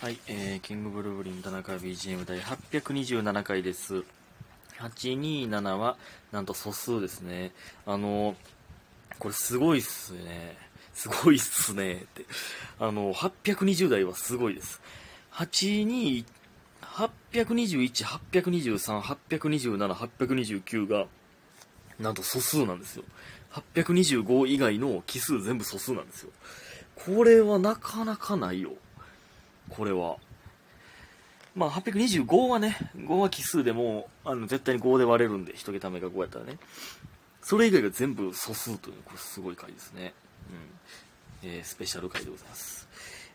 はい、えー、キングブルーブリン田中 BGM 第827回です。827は、なんと素数ですね。あの、これすごいっすね。すごいっすね。って。あの、820台はすごいです。82、821、823、827、829が、なんと素数なんですよ。825以外の奇数全部素数なんですよ。これはなかなかないよ。これは。まあ、825はね、5は奇数でも、あの、絶対に5で割れるんで、1桁目が5やったらね。それ以外が全部素数という、これすごい回ですね。うん。えー、スペシャル回でございます。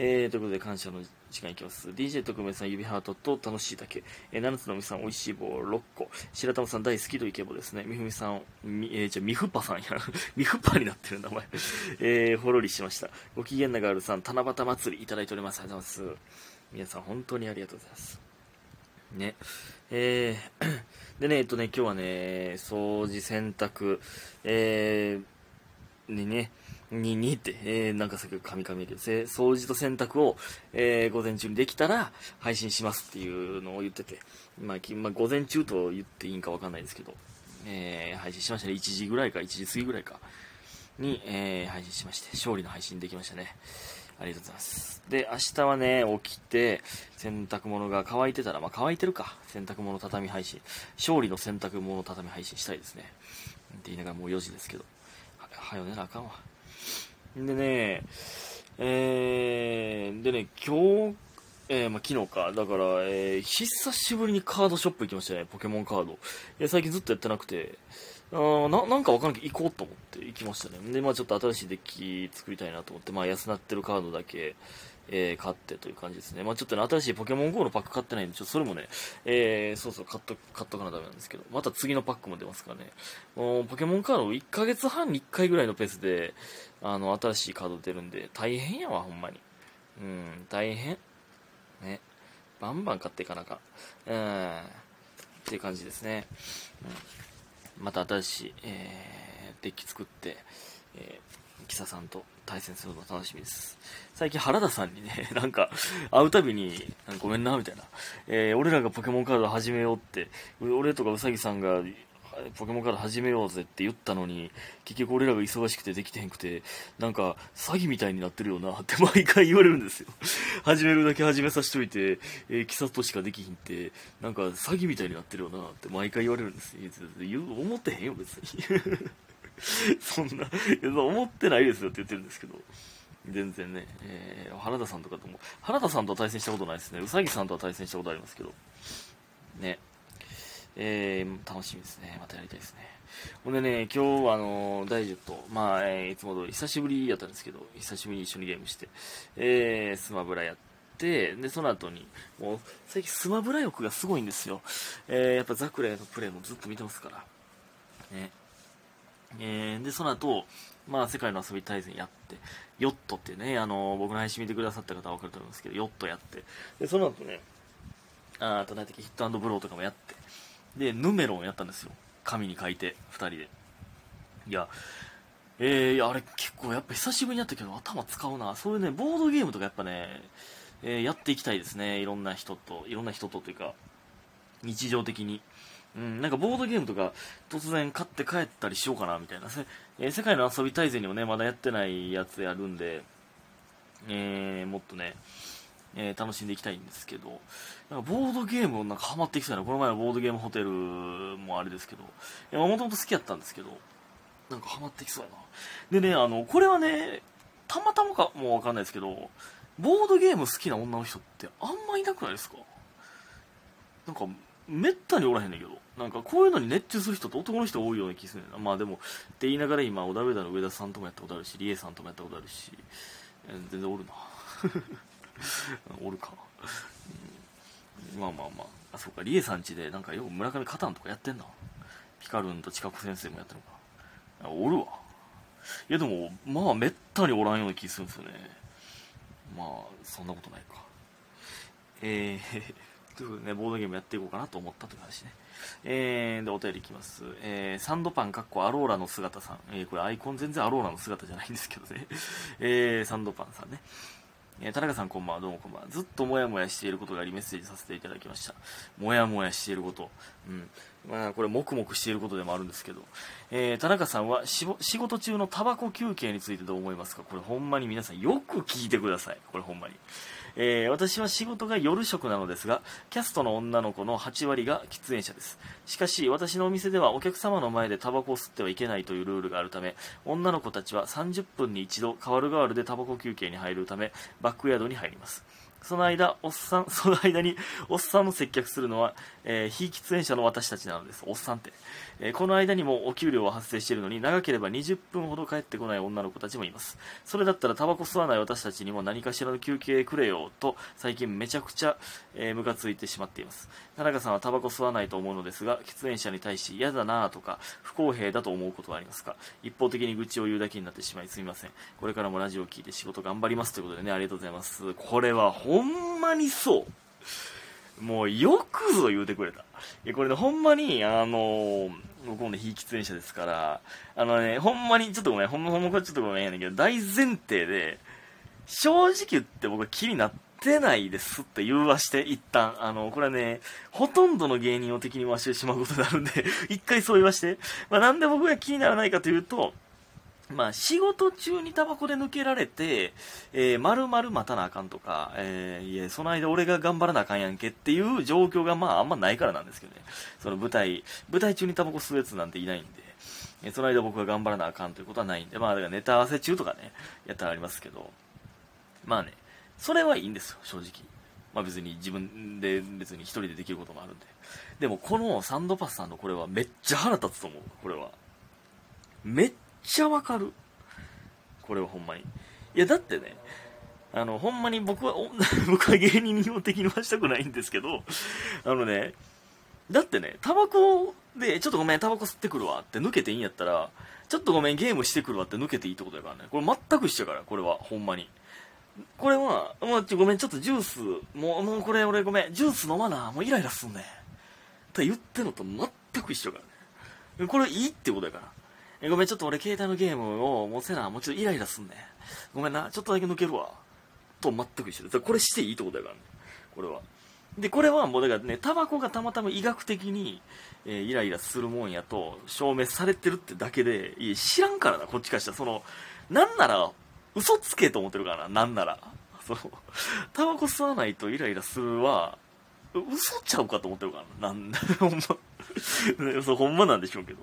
えー、ということで感謝の時間いきます。DJ 特命さん指ハートと楽しいだけ。えー、七つのみさん美味しい棒6個。白玉さん大好きとイケボですね。みふみさん、み、えー、じゃみふぱさんや。みふぱになってる名前。えー、ほろりしました。ご機嫌なガールさん、七夕祭りいただいております。ありがとうございます。皆さん本当にありがとうございます。ね。えー、でね、えっとね、今日はね、掃除、洗濯、えー、にね、に、にって、えー、なんかさっきカミカミやけど、掃除と洗濯を、えー、午前中にできたら配信しますっていうのを言ってて、まあ、まあ、午前中と言っていいんかわかんないですけど、えー、配信しましたね。1時ぐらいか、1時過ぎぐらいか、に、えー、配信しまして、勝利の配信できましたね。ありがとうございます。で、明日はね、起きて、洗濯物が乾いてたら、まあ、乾いてるか。洗濯物畳み配信。勝利の洗濯物畳み配信したいですね。って言いながらもう4時ですけど。は、はよねなあかんわ。でね、えー、でね、今日、えー、まあ、昨日か。だから、えー、久しぶりにカードショップ行きましたね。ポケモンカード。いや、最近ずっとやってなくて、あななんかわからんけど行こうと思って行きましたね。で、まあちょっと新しいデッキ作りたいなと思って、まあ安なってるカードだけ、えー買ってという感じですね。まあちょっとね、新しいポケモン GO のパック買ってないんで、ちょっとそれもね、えー、そうそう、買っと、買っとかなダメなんですけど、また次のパックも出ますからね。もうポケモンカード1ヶ月半に1回ぐらいのペースで、あの、新しいカード出るんで、大変やわ、ほんまに。うん、大変。ね。バンバン買っていかなか。うん。っていう感じですね。うん。また新しい、えー、デッキ作って、えー、キサさんと対戦するの楽しみです。最近原田さんにね、なんか、会うたびに、ごめんな、みたいな。えー、俺らがポケモンカード始めようって、俺とかうさぎさんが、ポケモンカード始めようぜって言ったのに、結局俺らが忙しくてできてへんくて、なんか、詐欺みたいになってるよなって毎回言われるんですよ。始めるだけ始めさせといて、えー、キサとしかできひんって、なんか詐欺みたいになってるよなって毎回言われるんですよ。思ってへんよ、別に。そんな、思ってないですよって言ってるんですけど。全然ね、えー、原田さんとかとも、原田さんとは対戦したことないですね。うさぎさんとは対戦したことありますけど。ね。えー、楽しみですね。またやりたいですね。ほんでね、今日はあのダイジェット、まあ、えー、いつも通り、久しぶりやったんですけど、久しぶりに一緒にゲームして、えー、スマブラやって、で、その後に、もう、最近スマブラ欲がすごいんですよ。えー、やっぱザクレのプレイもずっと見てますから。ね。えー、で、その後、まあ、世界の遊び大全やって、ヨットってね、あの僕の配信見てくださった方は分かると思うんですけど、ヨットやって、で、その後ね、あと何だっけ、ヒットブローとかもやって、で、ヌメロンやったんですよ。紙に書いて、二人で。いや、えー、あれ結構やっぱ久しぶりにやったけど頭使うな。そういうね、ボードゲームとかやっぱね、えー、やっていきたいですね。いろんな人と、いろんな人とというか、日常的に。うん、なんかボードゲームとか突然買って帰ったりしようかなみたいな、えー、世界の遊び大全にもね、まだやってないやつやるんで、えー、もっとね、えー、楽しんでいきたいんですけど、なんかボードゲームなんかハマってきたな。この前のボードゲームホテルもあれですけど、もともと好きやったんですけど、なんかハマってきそうやな。でね、あの、これはね、たまたまかもわかんないですけど、ボードゲーム好きな女の人ってあんまいなくないですか？なんか、めったにおらへんねんけど。なんかこういうのに熱中する人って男の人多いような気するね。まあでも、って言いながら今、小田上田の上田さんともやったことあるし、リエさんともやったことあるし、全然おるな。おるか、うん、まあまあまあ。あそうか。リエさんちでなんかよく村上カタンとかやってんな。ピカルンと近く先生もやってるのか。おるわ。いやでもまあめったにおらんような気するんですよね。まあそんなことないか。えー、ということねボードゲームやっていこうかなと思ったという話ねえー、でお便りいきます、えー、サンドパンかっこアローラの姿さん、えー、これアイコン全然アローラの姿じゃないんですけどね えー、サンドパンさんねえー、田中さんこんばんは、どうもこんばんは。ずっともやもやしていることがありメッセージさせていただきました。もやもやしていること。うん。まあ、これ、黙々していることでもあるんですけど。えー、田中さんは仕事中のタバコ休憩についてどう思いますか？これほんまに皆さんよく聞いてください。これほんまに。えー、私は仕事が夜食なのですが、キャストの女の子の8割が喫煙者です。しかし、私のお店ではお客様の前でタバコを吸ってはいけないというルールがあるため、女の子たちは30分に一度、代わる代わるでタバコ休憩に入るため、バックヤードに入ります。その間、おっさん、その間に、おっさんの接客するのは、えー、非喫煙者の私たちなのです。おっさんって。えー、この間にもお給料は発生しているのに、長ければ20分ほど帰ってこない女の子たちもいます。それだったらタバコ吸わない私たちにも何かしらの休憩くれよ、と、最近めちゃくちゃ、えー、ムカついてしまっています。田中さんはタバコ吸わないと思うのですが、喫煙者に対し嫌だなとか、不公平だと思うことはありますか？一方的に愚痴を言うだけになってしまいすみません。これからもラジオを聞いて仕事頑張りますということでね、ありがとうございます。これはほんまにそう。もうよくぞ言うてくれた。いや、これね、ほんまに、あのー、僕もね、非喫煙者ですから、あのね、ほんまに、ちょっとごめん、ほんま、ほんまこれちょっとごめんやねんけど、大前提で、正直言って僕は気になってないですって言わして、一旦。あの、これはね、ほとんどの芸人を敵に回してしまうことになるんで 一回そう言わして。まあ、なんで僕が気にならないかというと、まあ、仕事中にタバコで抜けられて、えー、丸々待たなあかんとか、えー、いや、その間俺が頑張らなあかんやんけっていう状況がまああんまないからなんですけどね。その舞台、舞台中にタバコ吸うやつなんていないんで、えー、その間僕が頑張らなあかんということはないんで、まあだからネタ合わせ中とかね、やったらありますけど、まあね、それはいいんですよ、正直。まあ別に自分で別に一人でできることもあるんで。でもこのサンドパスさんのこれはめっちゃ腹立つと思う、これは。めっちゃわかる。これはほんまに。いや、だってね、あの、ほんまに僕は、僕は芸人を敵にはしたくないんですけど、あのね、だってね、タバコで、ちょっとごめん、タバコ吸ってくるわって抜けていいんやったら、ちょっとごめん、ゲームしてくるわって抜けていいってことやからね。これ全く一緒やから、これは、ほんまに。これは、まあ、ちょごめん、ちょっとジュース、もう、もうこれ俺ごめん、ジュース飲まな、もうイライラすんねん。って言ってんのと全く一緒やからね。これいいってことやから。えごめん、ちょっと俺携帯のゲームを持せな、もうちょっとイライラすんね。ごめんな、ちょっとだけ抜けるわ。と全く一緒で。これしていいってことやからね。これは。で、これはもうだからね、タバコがたまたま医学的に、えー、イライラするもんやと証明されてるってだけで、いや、知らんからな、こっちからしたら。その、なんなら、嘘つけと思ってるからな、なんなら。その、タバコ吸わないとイライラするは、嘘ちゃうかと思ってるからな。なんだほんま、そう、ほんまなんでしょうけど。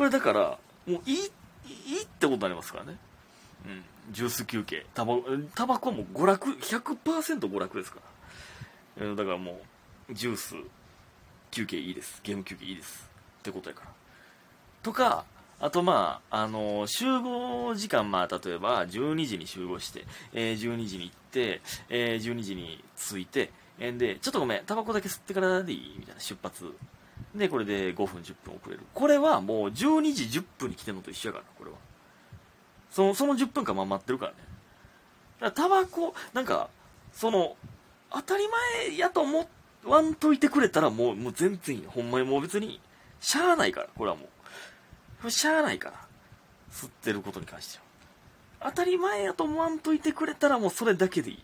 これだから、もういい、いいってことになりますからね。うん。ジュース休憩。タバタバコはもう娯楽、100%娯楽ですから。だからもう、ジュース休憩いいです。ゲーム休憩いいです。ってことやから。とか、あとまあ、あの、集合時間、まあ、例えば、12時に集合して、えー、12時に行って、えー、12時に着いて、えー、で、ちょっとごめん、タバコだけ吸ってからでいい？みたいな、出発で、これで5分、10分遅れる。これはもう12時10分に来てるのと一緒やから、これは。その、その10分間待ってるからね。だからタバコ、なんか、その、当たり前やと思わんといてくれたらもう、もう全然いい。ほんまにもう別に、しゃあないから、これはもう。しゃあないから。吸ってることに関しては。当たり前やと思わんといてくれたらもうそれだけでいい。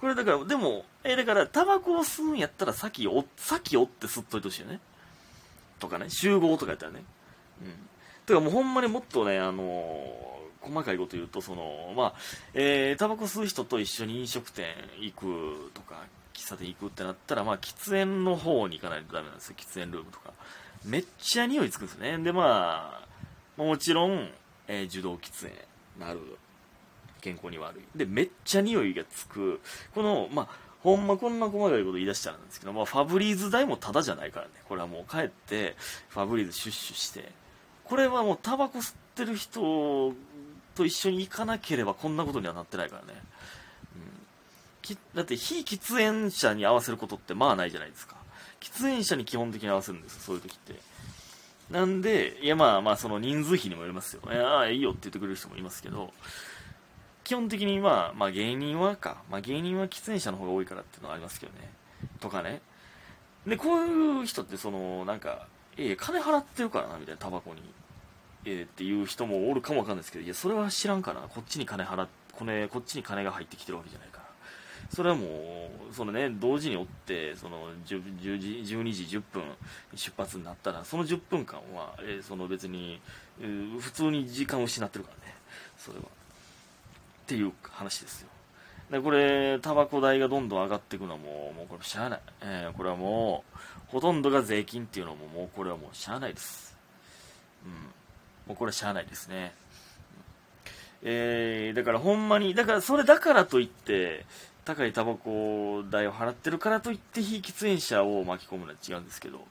これだから、でも、えー、だから、タバコを吸うんやったら、先お、先おって吸っといてほしいよね。とかね、集合とかやったらね。うん。てかもうほんまにもっとね、あのー、細かいこと言うと、その、まあ、えー、タバコ吸う人と一緒に飲食店行くとか、喫茶店行くってなったら、まあ、喫煙の方に行かないとダメなんですよ。喫煙ルームとか。めっちゃ匂いつくんですね。で、まあ、もちろん、えー、受動喫煙なる健康に悪い。で、めっちゃ匂いがつく。この、まあ、ほんまこんな細かいこと言い出したらなんですけど、まあ、ファブリーズ代もタダじゃないからね。これはもう帰って、ファブリーズシュッシュして。これはもうタバコ吸ってる人と一緒に行かなければこんなことにはなってないからね。うん、だって非喫煙者に合わせることってまあないじゃないですか。喫煙者に基本的に合わせるんですよ、そういう時って。なんで、いやまあまあその人数比にもよりますよ。いや、ああ、いいよって言ってくれる人もいますけど、基本的にまあ、まあ芸人はか、まあ芸人は喫煙者の方が多いからっていうのはありますけどね。とかね。で、こういう人ってその、なんか、ええ、金払ってるからな、みたいな、タバコに。ええっていう人もおるかもわかんないですけど、いや、それは知らんからな。こっちに金払っ、これこっちに金が入ってきてるわけじゃないからそれはもうそのね同時に追ってその 10, 10時12時10分出発になったらその10分間は、えー、その別に、えー、普通に時間を失ってるからねそれはっていう話ですよ。でこれタバコ代がどんどん上がっていくのはもうもうこれしゃあない、えー、これはもうほとんどが税金っていうのももうこれはもうしゃあないです。うん。もうこれはしゃあないですね。えー、だからほんまに、だからそれだからといって、高いタバコ代を払ってるからといって非喫煙者を巻き込むのは違うんですけど、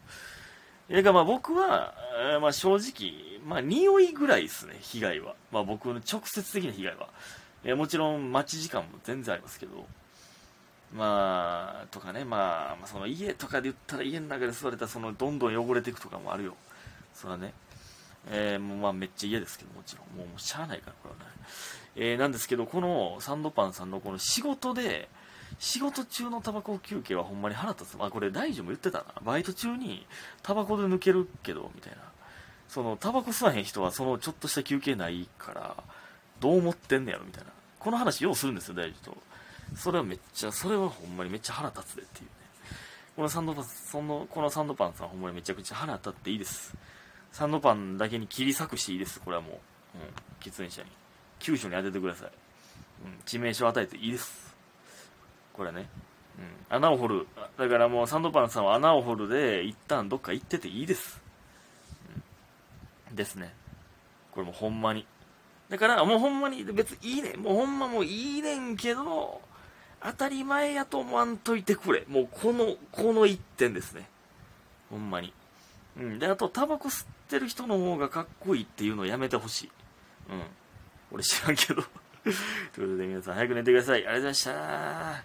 だからまあ僕は、まあ正直、まあ匂いぐらいですね、被害は。まあ僕の直接的な被害は。えもちろん待ち時間も全然ありますけど、まあ、とかね、まあ、その家とかで言ったら家の中で座れたらそのどんどん汚れていくとかもあるよ。それはね。えー、もうまあめっちゃ嫌ですけど、もちろん。もうしゃあないから、これはね。えー、なんですけど、このサンドパンさんのこの仕事で、仕事中のタバコ休憩はほんまに腹立つ。まあ、これ大丈夫言ってたな。バイト中にタバコで抜けるけど、みたいな。その、タバコ吸わへん人はそのちょっとした休憩ないから、どう思ってんねやろ、みたいな。この話ようするんですよ、大丈夫と。それはめっちゃ、それはほんまにめっちゃ腹立つでっていうね。このサンドパン、その、このサンドパンさんほんまにめちゃくちゃ腹立っていいです。サンドパンだけに切り裂くしていいです、これはもう。うん、喫煙者に。急所に当ててください。うん、致命傷を与えていいです。これね。うん、穴を掘る。だからもうサンドパンさんは穴を掘るで、一旦どっか行ってていいです。うん、ですね。これもほんまに。だからもうほんまに別にいいねもうほんまもういいねんけど、当たり前やと思わんといてくれ。もうこの、この一点ですね。ほんまに。うん。で、あと、タバコ吸ってる人の方がかっこいいっていうのをやめてほしい。うん。俺知らんけど ということで皆さん早く寝てください。ありがとうございました。